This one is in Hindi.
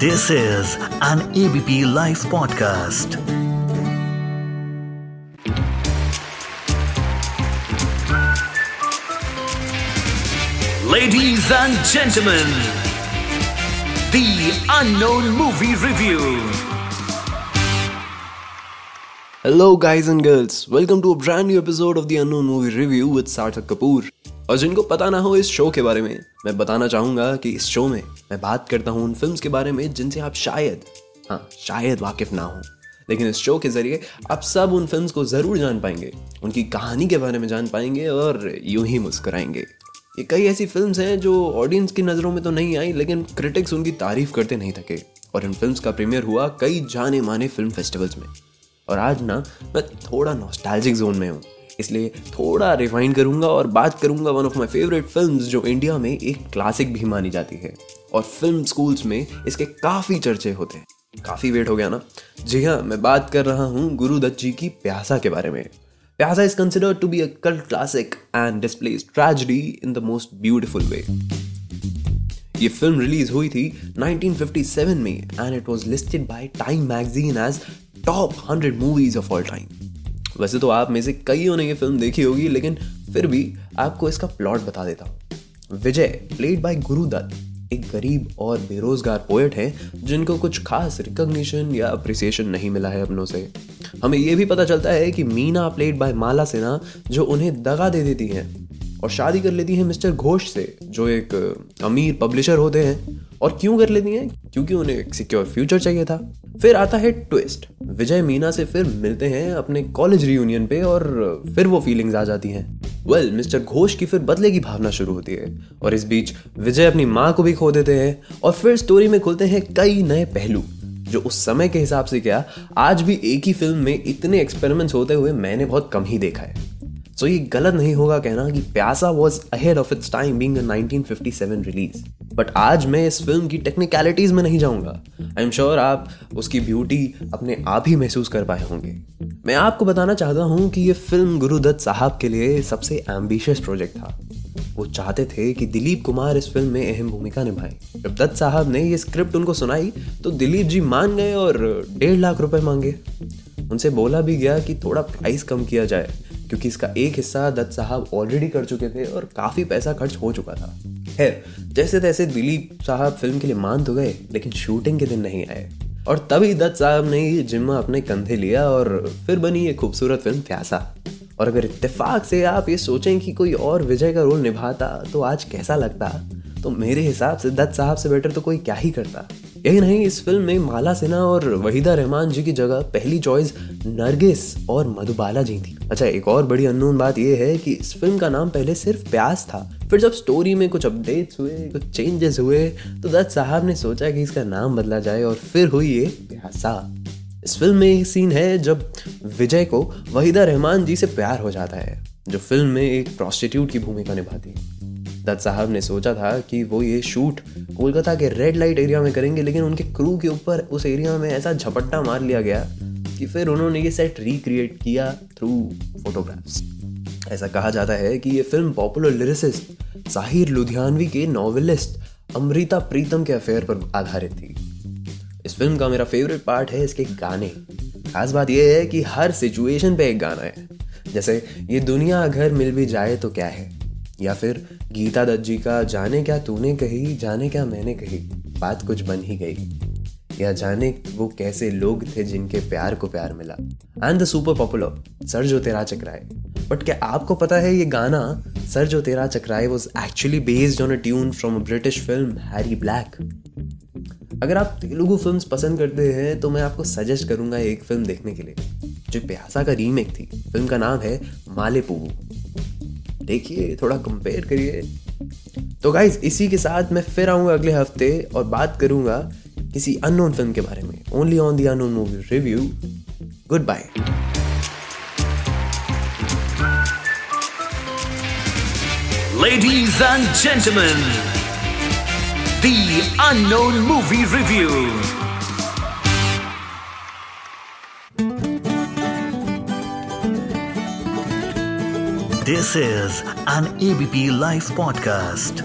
This is an ABP Life podcast. Ladies and gentlemen, the unknown movie review. Hello, guys and girls. Welcome to a brand new episode of the Unknown Movie Review with Sarthak Kapoor. और जिनको पता ना हो इस शो के बारे में, मैं बताना चाहूँगा कि इस शो में मैं बात करता हूँ उन फिल्म्स के बारे में जिनसे आप शायद हाँ शायद वाकिफ ना हो। लेकिन इस शो के ज़रिए आप सब उन फिल्म्स को ज़रूर जान पाएँगे, उनकी कहानी के बारे में जान पाएँगे और यूँ ही मुस्कुराएँगे। ये कई ऐसी फिल्म्स हैं जो ऑडियंस की नज़रों में तो नहीं आई, लेकिन क्रिटिक्स उनकी तारीफ़ करते नहीं थके। और इन फिल्म्स का प्रीमियर हुआ कई जाने माने फ़िल्म फेस्टिवल्स में। और आज ना, मैं थोड़ा नॉस्टैल्जिक जोन में हूँ। इसलिए थोड़ा रिवाइंड करूँगा और बात करूँगा one of my favourite film जो इंडिया में एक क्लासिक भी मानी जाती है। और फ़िल्म स्कूल्स में इसके काफ़ी चर्चे होते हैं। काफ़ी वेट हो गया ना? जी हाँ मैं बात कर रहा हूँ गुरु दत्त जी की प्यासा के बारे में। Pyaasa is considered to be a cult classic and displays tragedy in the most beautiful way ये फ़िल्म रिलीज़ हुई थी 1957 में and it was listed by Time magazine as top 100 movies of all time वैसे तो आप में से कईयों ने ये फ़िल्म देखी होगी, लेकिन फिर भी आपको इसका प्लॉट बता देता हूँ। विजय प्लेड बाय गुरु दत्त, एक गरीब और बेरोजगार पोएट हैं, जिनको कुछ खास रिकॉग्निशन या अप्रिसिएशन नहीं मिला है अपनों से। हमें यह भी पता चलता है कि मीना प्लेड बाय माला सिन्हा, जो उन्हें दगा दे देती हैं और शादी कर लेती हैं मिस्टर घोष से, जो एक अमीर पब्लिशर होते हैं। और क्यों कर लेती हैं? क्योंकि उन्हें एक सिक्योर फ्यूचर चाहिए था। फिर आता है ट्विस्ट विजय मीना से फिर मिलते हैं अपने कॉलेज रियूनियन पे और फिर वो फीलिंग्स आ जाती हैं। वेल मिस्टर घोष की फिर बदले की भावना शुरू होती है और इस बीच विजय अपनी माँ को भी खो देते हैं और फिर स्टोरी में खुलते हैं कई नए पहलू जो उस समय के हिसाब से क्या आज भी एक ही फ़िल्म में इतने एक्सपेरिमेंट्स होते हुए मैंने बहुत कम ही देखा है। सो so, ये गलत नहीं होगा कहना कि Pyaasa was ahead of its time being 1957 release but आज मैं इस फ़िल्म की टेक्निकलिटीज में नहीं जाऊँगा। आई एम श्योर आप उसकी ब्यूटी अपने आप ही महसूस कर पाए होंगे। मैं आपको बताना चाहता हूँ कि ये फ़िल्म गुरुदत्त साहब के लिए सबसे एम्बिशियस प्रोजेक्ट था। वो चाहते थे कि दिलीप कुमार इस फ़िल्म में अहम भूमिका निभाए। जब दत्त साहब ने ये स्क्रिप्ट उनको सुनाई तो दिलीप जी मान गए और डेढ़ लाख रुपए मांगे। उनसे बोला भी गया कि थोड़ा प्राइस कम किया जाए, क्योंकि इसका एक हिस्सा दत्त साहब ऑलरेडी कर चुके थे और काफ़ी पैसा खर्च हो चुका था। खैर जैसे तैसे दिलीप साहब फ़िल्म के लिए मान तो गए, लेकिन शूटिंग के दिन नहीं आए। और तभी दत्त साहब ने ये जिम्मा अपने कंधे लिया और फिर बनी ये खूबसूरत फ़िल्म प्यासा। और अगर इत्तेफाक से आप ये सोचें कि कोई और विजय का रोल निभाता तो आज कैसा लगता? तो मेरे हिसाब से दत्त साहब से बेटर तो कोई क्या ही करता। यही नहीं, इस फ़िल्म में माला सिन्हा और वहीदा रहमान जी की जगह पहली चॉइस नरगिस और मधुबाला जी थी। अच्छा एक और बड़ी अननोन बात यह है कि इस फ़िल्म का नाम पहले सिर्फ़ प्यास था। फिर जब स्टोरी में कुछ अपडेट्स हुए, कुछ चेंजेस हुए तो दत्त साहब ने सोचा कि इसका नाम बदला जाए और फिर हुई ये प्यासा। इस फ़िल्म में एक सीन है जब विजय को वहीदा रहमान जी से प्यार हो जाता है, जो फ़िल्म में एक प्रोस्टिट्यूट की भूमिका निभाती है। दत्त साहब ने सोचा था कि वो ये शूट कोलकाता के रेड लाइट एरिया में करेंगे, लेकिन उनके क्रू के ऊपर उस एरिया में ऐसा झपट्टा मार लिया गया कि फिर उन्होंने ये सेट रिक्रिएट किया थ्रू फोटोग्राफ्स ऐसा कहा जाता है कि ये film popular lyricist Sahir Ludhianvi के नॉवेलिस्ट अमृता प्रीतम के अफेयर पर आधारित थी। इस फ़िल्म का मेरा फेवरेट पार्ट है इसके गाने। खास बात यह है कि हर सिचुएशन पे एक गाना है। जैसे, ये दुनिया अगर मिल भी जाए तो क्या है? या फिर, गीता दत्त जी का जाने क्या तूने कही, जाने क्या मैंने कही? बात कुछ बन ही गई। या जाने वो कैसे लोग थे जिनके प्यार को प्यार मिला? एंड द सुपर पॉपुलर सर जो तेरा चक्राए। बट क्या आपको पता है ये गाना, सर जो तेरा चक्राए was actually based on a tune from a British film Harry Black अगर आप तेलुगु फिल्म्स पसंद करते हैं तो मैं आपको सजेस्ट करूँगा एक फ़िल्म देखने के लिए, जो प्यासा का रीमेक थी। फ़िल्म का नाम है माले पुगू देखिए, थोड़ा कंपेयर करिए। तो गाइज़ इसी के साथ मैं फिर आऊँगा अगले हफ़्ते और बात करूँगा किसी अननोन फ़िल्म के बारे में only on the unknown movie review goodbye Ladies and gentlemen, the unknown movie review. This is an ABP Life podcast.